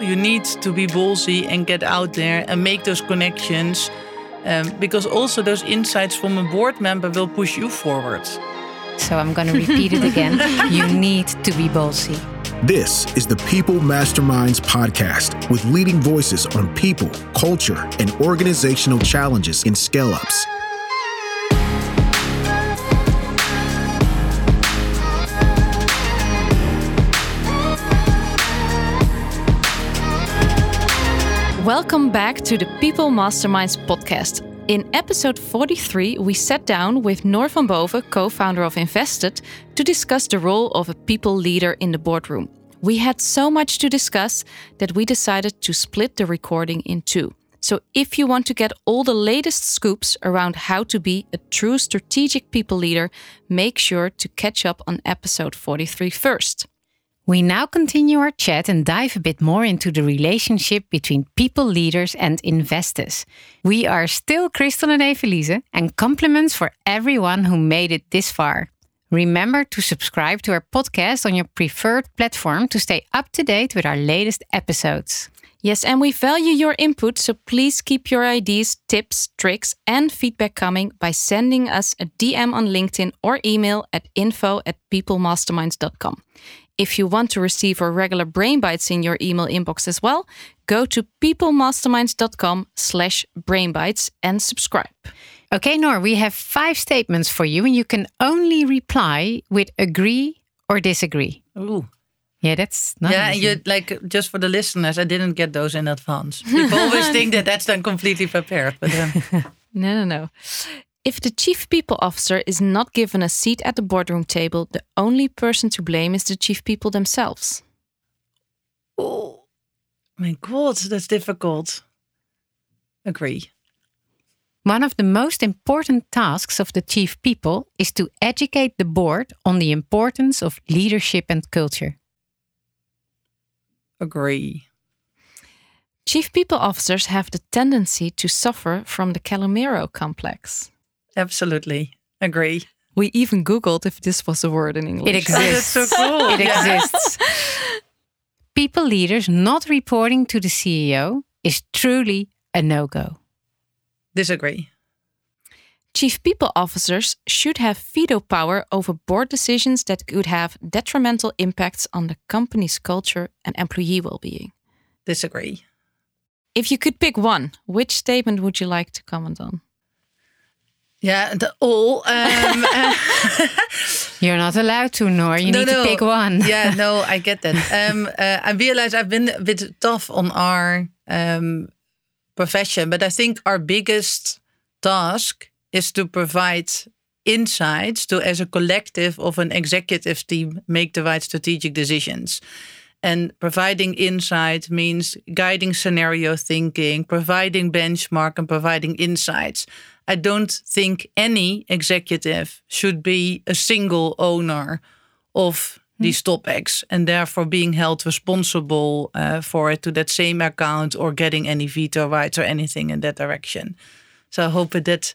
You need to be ballsy and get out there and make those connections. Um, because also those insights from a board member will push you forward. So I'm going to repeat it again. You need to be ballsy. This is the People Masterminds podcast with leading voices on people, culture, and organizational challenges in scale ups. Welcome back to the People Masterminds podcast. In episode 43, we sat down with Noor van Boven, co founder of Invested, to discuss the role of a people leader in the boardroom. We had so much to discuss that we decided to split the recording in two. So, if you want to get all the latest scoops around how to be a true strategic people leader, make sure to catch up on episode 43 first. We now continue our chat and dive a bit more into the relationship between people leaders and investors. We are still Kristel and Eveliese, and compliments for everyone who made it this far. Remember to subscribe to our podcast on your preferred platform to stay up to date with our latest episodes. Yes, and we value your input, so please keep your ideas, tips, tricks, and feedback coming by sending us a DM on LinkedIn or email at info at peoplemasterminds.com. If you want to receive our regular brain bites in your email inbox as well, go to peoplemasterminds.com slash brainbites and subscribe. Okay, Noor, we have five statements for you, and you can only reply with agree or disagree. Ooh. Yeah, that's not yeah. easy. You like just for the listeners, I didn't get those in advance. People always think that that's done completely prepared, but um, No, no, no. If the chief people officer is not given a seat at the boardroom table, the only person to blame is the chief people themselves. oh my god, that's difficult. Agree. One of the most important tasks of the chief people is to educate the board on the importance of leadership and culture. Agree. Chief people officers have the tendency to suffer from the Calimero complex. Absolutely. Agree. We even Googled if this was a word in English. It exists. that's so cool. It exists. People leaders not reporting to the CEO is truly a no go. Disagree. Chief people officers should have veto power over board decisions that could have detrimental impacts on the company's culture and employee well being. Disagree. If you could pick one, which statement would you like to comment on? Yeah, the all. Um, uh, You're not allowed to, Noor. You No, need no. to pick one. yeah, no, I get that. Um, uh, I realize I've been a bit tough on our um, profession, but I think our biggest task is to provide insights to, as a collective of an executive team, make the right strategic decisions. And providing insight means guiding scenario thinking, providing benchmark, and providing insights. I don't think any executive should be a single owner of these topics and therefore being held responsible uh, for it to that same account or getting any veto rights or anything in that direction. So I hope with that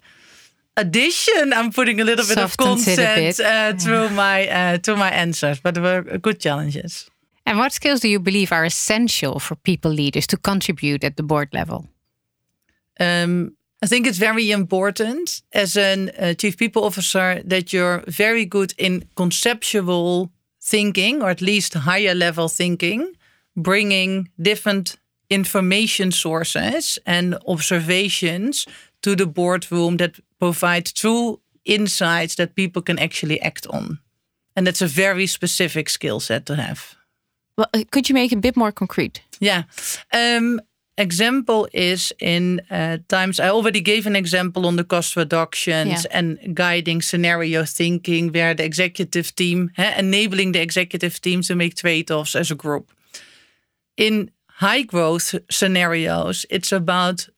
addition, I'm putting a little bit of content bit. uh, through my uh, to my answers, but they were good challenges. And what skills do you believe are essential for people leaders to contribute at the board level? Um, I think it's very important as a uh, chief people officer that you're very good in conceptual thinking, or at least higher level thinking, bringing different information sources and observations to the boardroom that provide true insights that people can actually act on. And that's a very specific skill set to have. Could you make it a bit more concrete? Yeah. Um, example is in uh, times I already gave an example on the cost reductions Yeah. and guiding scenario thinking, where the executive team enabling the executive team to make trade-offs as a group. In high growth scenarios, it's about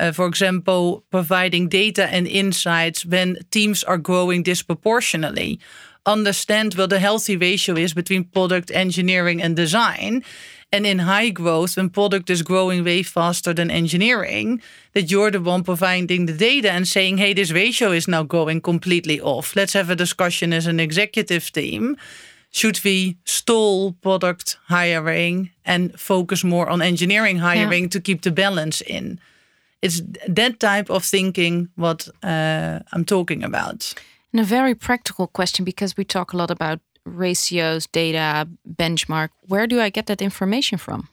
uh, for example, providing data and insights when teams are growing disproportionately. Understand what the healthy ratio is between product engineering and design. And in high growth, when product is growing way faster than engineering, that you're the one providing the data and saying, hey, this ratio is now going completely off. Let's have a discussion as an executive team should we stall product hiring and focus more on engineering hiring to keep the balance in? It's that type of thinking what uh, I'm talking about. And a very practical question because we talk a lot about ratios, data, benchmark. Where do I get that information from?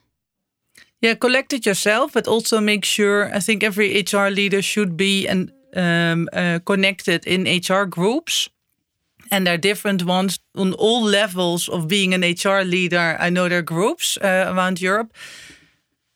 Yeah, collect it yourself, but also make sure. I think every HR leader should be and um, uh, connected in HR groups and there are different ones on all levels of being an HR leader. I know there are groups uh, around Europe.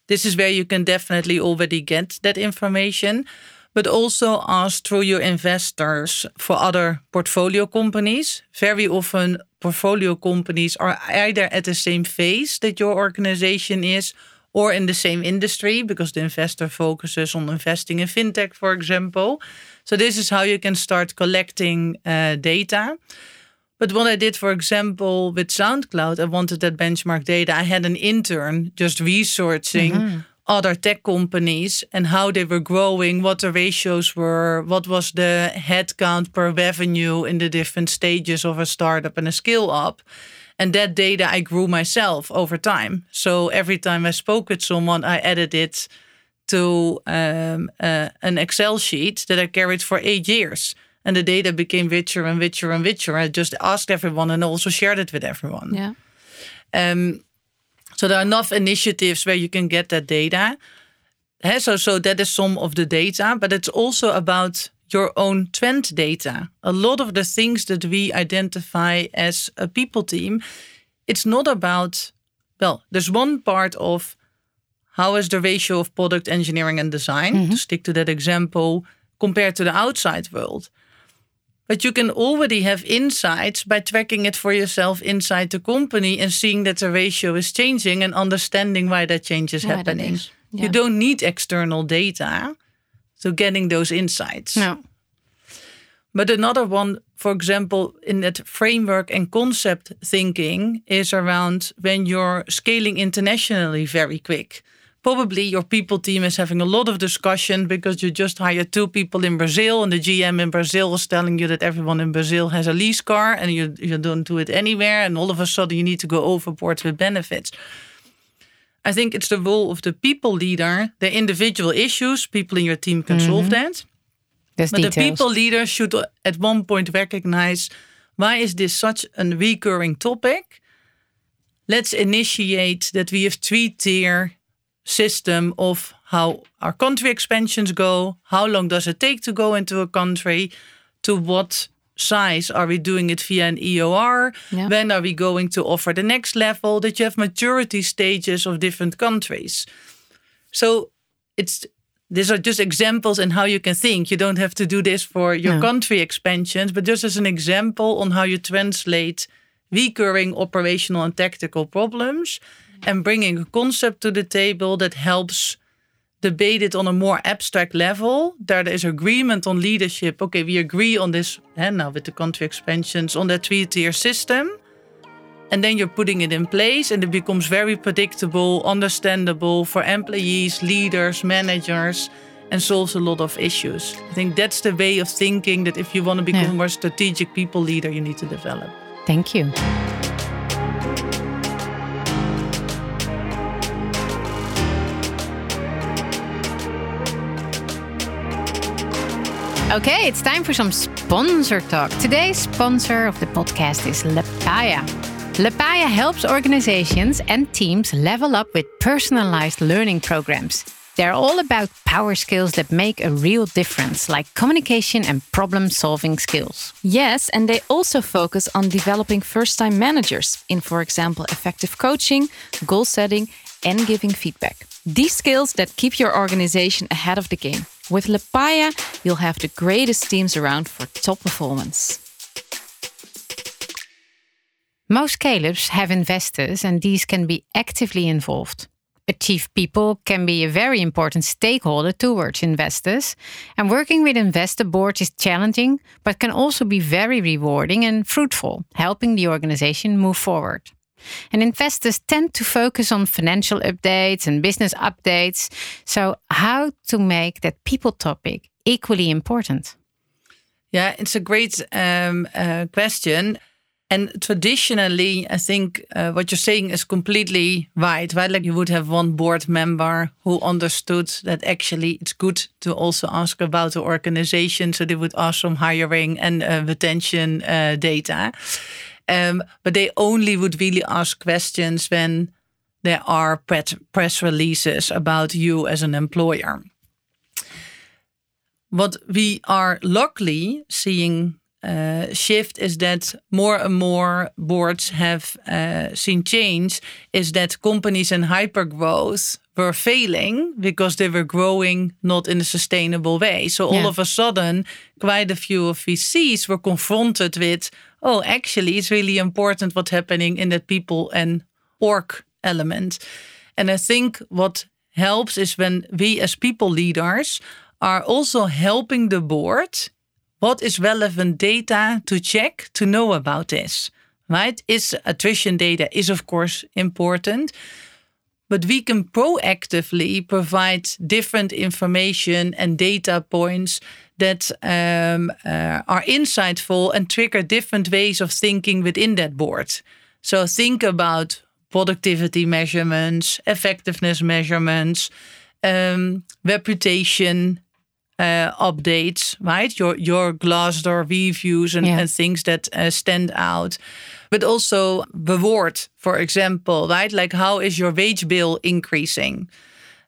This is where you can definitely already get that information, but also ask through your investors for other portfolio companies. Very often, portfolio companies are either at the same phase that your organization is or in the same industry because the investor focuses on investing in fintech, for example. So this is how you can start collecting uh, data. But what I did, for example, with SoundCloud, I wanted that benchmark data. I had an intern just researching mm-hmm. Other tech companies and how they were growing, what the ratios were, what was the headcount per revenue in the different stages of a startup and a scale up. And that data I grew myself over time. So every time I spoke with someone, I added it to um, uh, an Excel sheet that I carried for eight years. And the data became richer and richer and richer. I just asked everyone and also shared it with everyone. Yeah. Um, so there are enough initiatives where you can get that data. so, so that is some of the data, but it's also about your own trend data. A lot of the things that we identify as a people team, it's not about, well, there's one part of how is the ratio of product engineering and design, mm-hmm. to stick to that example, compared to the outside world. But you can already have insights by tracking it for yourself inside the company and seeing that the ratio is changing and understanding why that change is why happening. Yeah. You don't need external data so getting those insights. No. But another one, for example, in that framework and concept thinking is around when you're scaling internationally very quick. Probably your people team is having a lot of discussion because you just hired two people in Brazil and the GM in Brazil is telling you that everyone in Brazil has a lease car and you, you don't do it anywhere. And all of a sudden you need to go overboard with benefits. I think it's the role of the people leader, the individual issues, people in your team can solve mm-hmm. that. There's but details. the people leader should at one point recognize why is this such a recurring topic? Let's initiate that we have three tier system of how our country expansions go, how long does it take to go into a country, to what size are we doing it via an EOR? Yeah. When are we going to offer the next level? That you have maturity stages of different countries. So it's these are just examples and how you can think. You don't have to do this for your no. country expansions, but just as an example on how you translate recurring operational and tactical problems and bringing a concept to the table that helps debate it on a more abstract level. There is agreement on leadership. Okay, we agree on this and now with the country expansions on that three tier system. And then you're putting it in place and it becomes very predictable, understandable for employees, leaders, managers, and solves a lot of issues. I think that's the way of thinking that if you want to become yeah. a more strategic people leader, you need to develop. Thank you. Okay, it's time for some sponsor talk. Today's sponsor of the podcast is Lepaya. Lepaya helps organizations and teams level up with personalized learning programs. They're all about power skills that make a real difference, like communication and problem solving skills. Yes, and they also focus on developing first time managers in, for example, effective coaching, goal setting, and giving feedback. These skills that keep your organization ahead of the game. With Lepaya, you'll have the greatest teams around for top performance. Most scale-ups have investors and these can be actively involved. A chief people can be a very important stakeholder towards investors, and working with investor boards is challenging, but can also be very rewarding and fruitful, helping the organization move forward. And investors tend to focus on financial updates and business updates. So, how to make that people topic equally important? Yeah, it's a great um, uh, question. And traditionally, I think uh, what you're saying is completely right, right? Like you would have one board member who understood that actually it's good to also ask about the organization. So they would ask some hiring and uh, retention uh, data. Um, but they only would really ask questions when there are press releases about you as an employer. What we are luckily seeing uh, shift is that more and more boards have uh, seen change is that companies in hypergrowth were failing because they were growing not in a sustainable way. So all yeah. of a sudden, quite a few of VCs were confronted with, oh, actually, it's really important what's happening in that people and org element. And I think what helps is when we as people leaders are also helping the board what is relevant data to check to know about this? Right? Is attrition data is of course important, but we can proactively provide different information and data points that um, uh, are insightful and trigger different ways of thinking within that board. So think about productivity measurements, effectiveness measurements, um, reputation uh, updates, right? Your your Glassdoor reviews and, yeah. and things that uh, stand out, but also reward, for example, right? Like how is your wage bill increasing?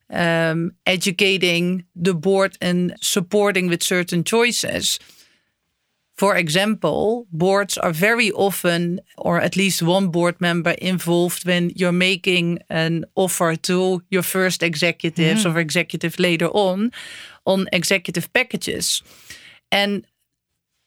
Um, educating the board and supporting with certain choices. For example, boards are very often, or at least one board member involved when you're making an offer to your first executives mm. or executive later on on executive packages. And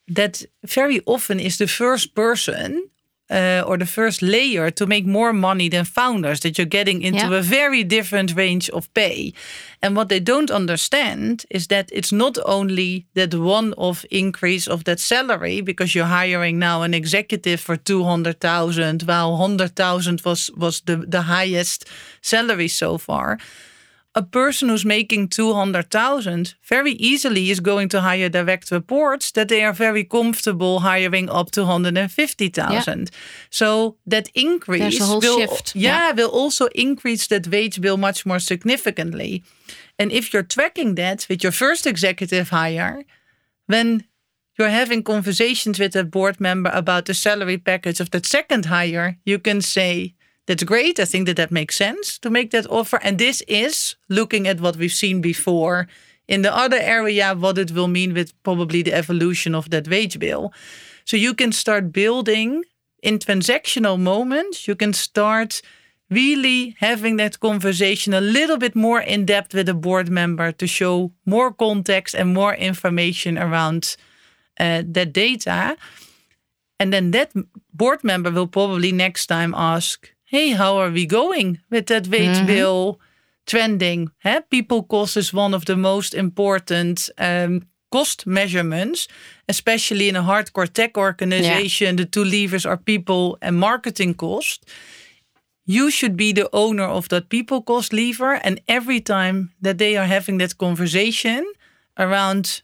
that very often is the first person uh, or the first layer to make more money than founders, that you're getting into yeah. a very different range of pay. And what they don't understand is that it's not only that one off increase of that salary, because you're hiring now an executive for 200,000, while 100,000 was, was the, the highest salary so far a person who's making 200,000 very easily is going to hire direct reports that they are very comfortable hiring up to 150,000. Yeah. So that increase will, shift. Yeah, yeah, will also increase that wage bill much more significantly. And if you're tracking that with your first executive hire, when you're having conversations with a board member about the salary package of that second hire, you can say, that's great. I think that that makes sense to make that offer. And this is looking at what we've seen before in the other area, what it will mean with probably the evolution of that wage bill. So you can start building in transactional moments, you can start really having that conversation a little bit more in depth with a board member to show more context and more information around uh, that data. And then that board member will probably next time ask, hey, how are we going with that wage mm-hmm. bill trending? Huh? People cost is one of the most important um, cost measurements, especially in a hardcore tech organization. Yeah. The two levers are people and marketing cost. You should be the owner of that people cost lever. And every time that they are having that conversation around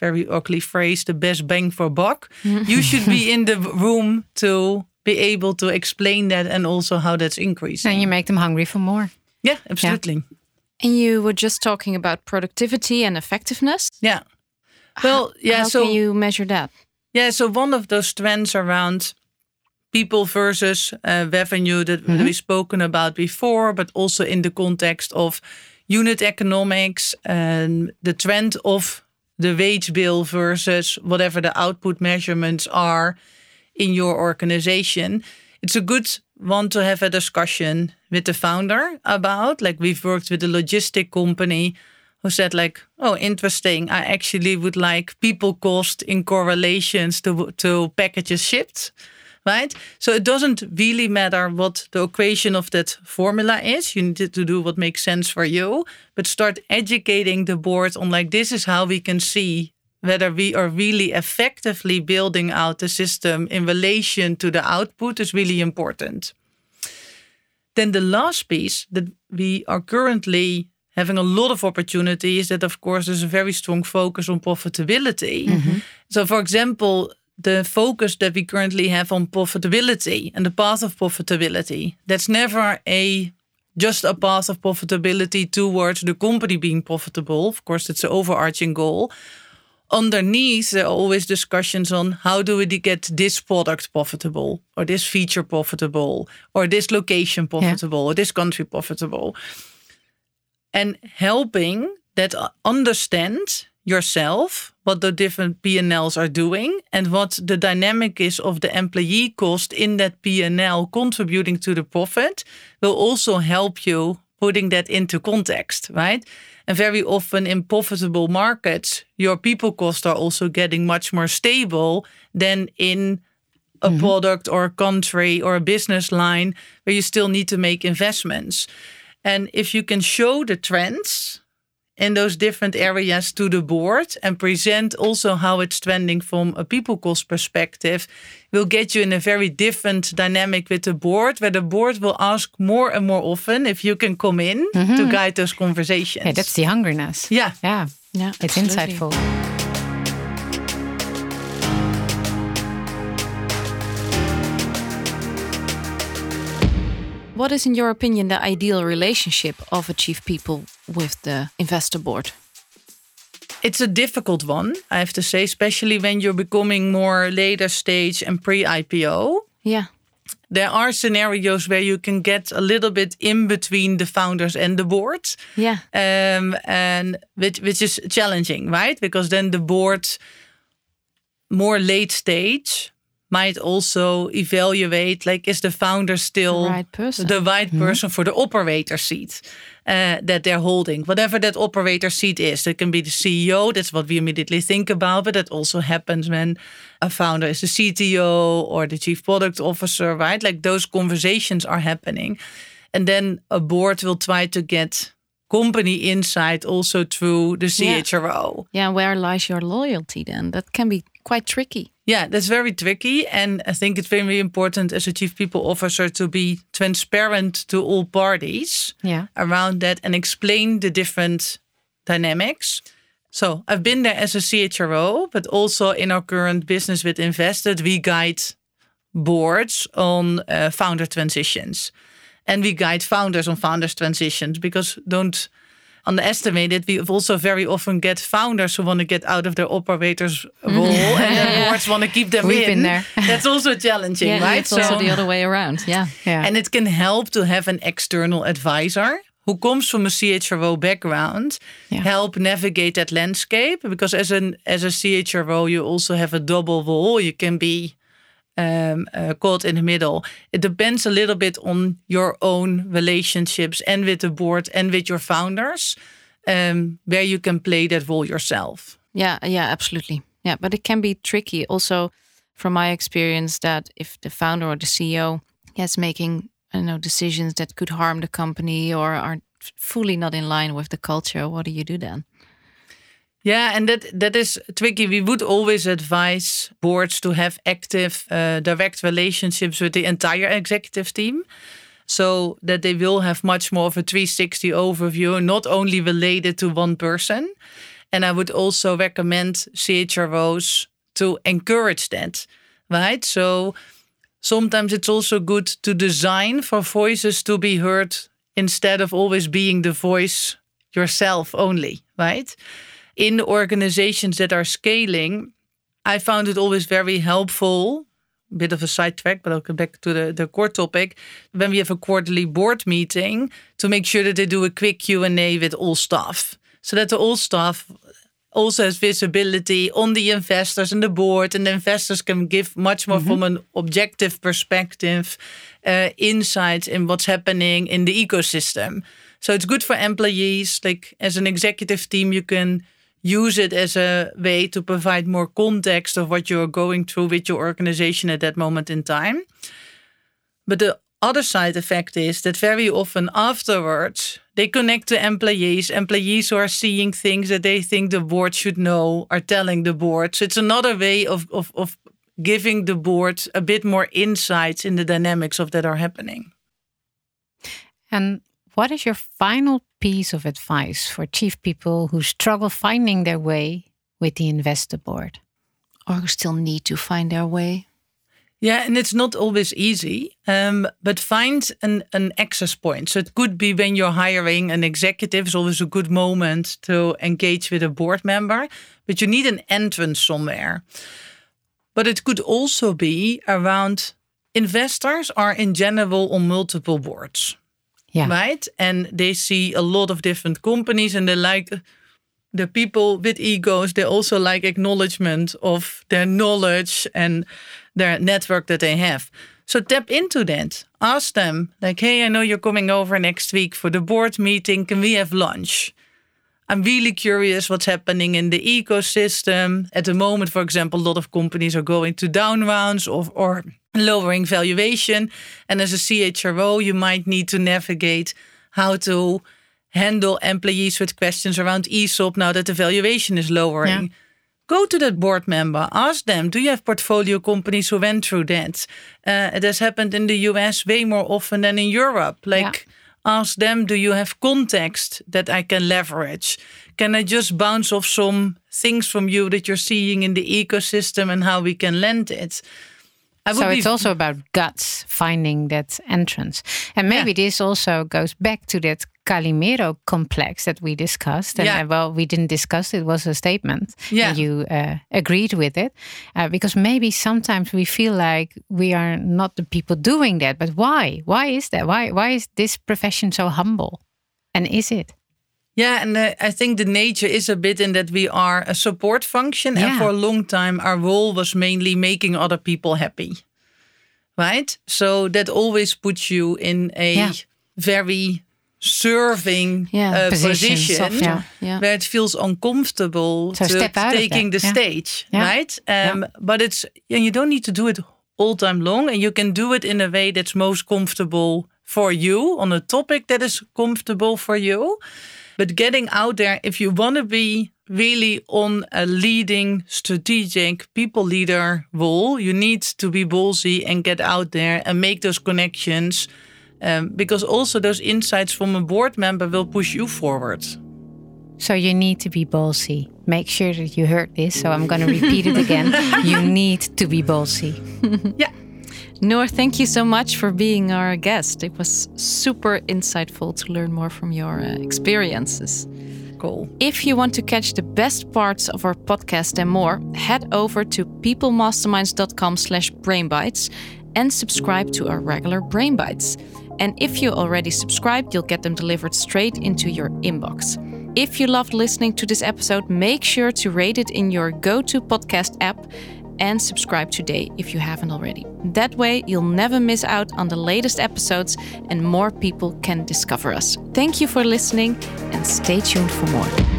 very ugly phrase, the best bang for buck, you should be in the room to be able to explain that and also how that's increasing. And you make them hungry for more. Yeah, absolutely. Yeah. And you were just talking about productivity and effectiveness. Yeah. Well, how, yeah. How so can you measure that? Yeah. So one of those trends around people versus uh, revenue that mm -hmm. we've spoken about before, but also in the context of unit economics and the trend of the wage bill versus whatever the output measurements are in your organization, it's a good one to have a discussion with the founder about. Like we've worked with a logistic company who said like, "Oh, interesting. I actually would like people cost in correlations to to packages shipped." Right? So it doesn't really matter what the equation of that formula is. You need to do what makes sense for you, but start educating the board on like this is how we can see whether we are really effectively building out the system in relation to the output is really important. Then the last piece that we are currently having a lot of opportunities that of course there's a very strong focus on profitability. Mm-hmm. So for example, the focus that we currently have on profitability and the path of profitability. That's never a just a path of profitability towards the company being profitable. Of course, it's an overarching goal. Underneath, there are always discussions on how do we get this product profitable, or this feature profitable, or this location profitable, yeah. or this country profitable. And helping that understand yourself what the different P&Ls are doing and what the dynamic is of the employee cost in that P&L contributing to the profit will also help you putting that into context, right? And very often in profitable markets, your people costs are also getting much more stable than in a mm-hmm. product or a country or a business line where you still need to make investments. And if you can show the trends in those different areas to the board and present also how it's trending from a people cost perspective will get you in a very different dynamic with the board where the board will ask more and more often if you can come in mm-hmm. to guide those conversations. Yeah, that's the hungriness. Yeah. Yeah. Yeah. It's absolutely. insightful. What is, in your opinion, the ideal relationship of a chief people with the investor board? It's a difficult one, I have to say, especially when you're becoming more later stage and pre IPO. Yeah. There are scenarios where you can get a little bit in between the founders and the board. Yeah. Um, and which, which is challenging, right? Because then the board, more late stage, might also evaluate like is the founder still the right person, the right mm-hmm. person for the operator seat uh, that they're holding. Whatever that operator seat is it can be the ceo that's what we immediately think about but that also happens when a founder is the cto or the chief product officer right? Like those conversations are happening. And then a board will try to get company insight also through the chro yeah, yeah where lies your loyalty then? That can be quite tricky yeah, that's very tricky. And I think it's very important as a chief people officer to be transparent to all parties yeah. around that and explain the different dynamics. So I've been there as a CHRO, but also in our current business with Invested, we guide boards on uh, founder transitions. And we guide founders on founders transitions because don't underestimate it. We also very often get founders who want to get out of their operators mm-hmm. role and then boards want to keep them We've in. Been there. That's also challenging, yeah, right? It's so, also the other way around. Yeah. yeah. And it can help to have an external advisor who comes from a CHRO background yeah. help navigate that landscape because as an as a CHRO you also have a double role. You can be um, uh, caught in the middle. It depends a little bit on your own relationships and with the board and with your founders, um, where you can play that role yourself. Yeah, yeah, absolutely. Yeah, but it can be tricky. Also, from my experience, that if the founder or the CEO is making I don't know decisions that could harm the company or are fully not in line with the culture, what do you do then? Yeah, and that that is tricky. We would always advise boards to have active, uh, direct relationships with the entire executive team, so that they will have much more of a 360 overview, not only related to one person. And I would also recommend CHROs to encourage that, right? So sometimes it's also good to design for voices to be heard instead of always being the voice yourself only, right? In organizations that are scaling, I found it always very helpful. A bit of a sidetrack, but I'll come back to the, the core topic. When we have a quarterly board meeting, to make sure that they do a quick Q and A with all staff, so that the all staff also has visibility on the investors and the board, and the investors can give much more mm-hmm. from an objective perspective, uh, insights in what's happening in the ecosystem. So it's good for employees. Like as an executive team, you can use it as a way to provide more context of what you're going through with your organization at that moment in time. But the other side effect is that very often afterwards, they connect to employees. Employees who are seeing things that they think the board should know are telling the board. So it's another way of, of, of giving the board a bit more insights in the dynamics of that are happening. And what is your final piece of advice for chief people who struggle finding their way with the investor board? or who still need to find their way? Yeah, and it's not always easy, um, but find an, an access point. So it could be when you're hiring an executive, it's always a good moment to engage with a board member, but you need an entrance somewhere. But it could also be around investors are in general on multiple boards. Yeah. Right. And they see a lot of different companies and they like the people with egos, they also like acknowledgement of their knowledge and their network that they have. So tap into that. Ask them, like, hey, I know you're coming over next week for the board meeting. Can we have lunch? I'm really curious what's happening in the ecosystem. At the moment, for example, a lot of companies are going to down rounds or, or lowering valuation. And as a CHRO, you might need to navigate how to handle employees with questions around ESOP now that the valuation is lowering. Yeah. Go to that board member, ask them, do you have portfolio companies who went through that? Uh, it has happened in the US way more often than in Europe. Like, yeah. ask them, do you have context that I can leverage? Can I just bounce off some things from you that you're seeing in the ecosystem and how we can lend it? So it's also about guts finding that entrance. And maybe yeah. this also goes back to that calimero complex that we discussed. And yeah. well we didn't discuss it was a statement. Yeah. And you uh, agreed with it. Uh, because maybe sometimes we feel like we are not the people doing that. But why? Why is that? Why why is this profession so humble? And is it yeah, and uh, I think the nature is a bit in that we are a support function. Yeah. And for a long time, our role was mainly making other people happy. Right? So that always puts you in a yeah. very serving yeah, uh, position, position yeah. where it feels uncomfortable so to taking the stage, right? Um, but it's and you don't need to do it all time long, and you can do it in a way that's most comfortable for you on a topic that is comfortable for you. But getting out there, if you want to be really on a leading strategic people leader role, you need to be ballsy and get out there and make those connections. Um, because also those insights from a board member will push you forward. So you need to be ballsy. Make sure that you heard this. So I'm going to repeat it again. you need to be ballsy. yeah. Noor, thank you so much for being our guest. It was super insightful to learn more from your uh, experiences. Cool. If you want to catch the best parts of our podcast and more, head over to peoplemasterminds.com slash brainbites and subscribe to our regular Brain Bites. And if you already subscribed, you'll get them delivered straight into your inbox. If you loved listening to this episode, make sure to rate it in your go to podcast app and subscribe today if you haven't already. That way, you'll never miss out on the latest episodes and more people can discover us. Thank you for listening and stay tuned for more.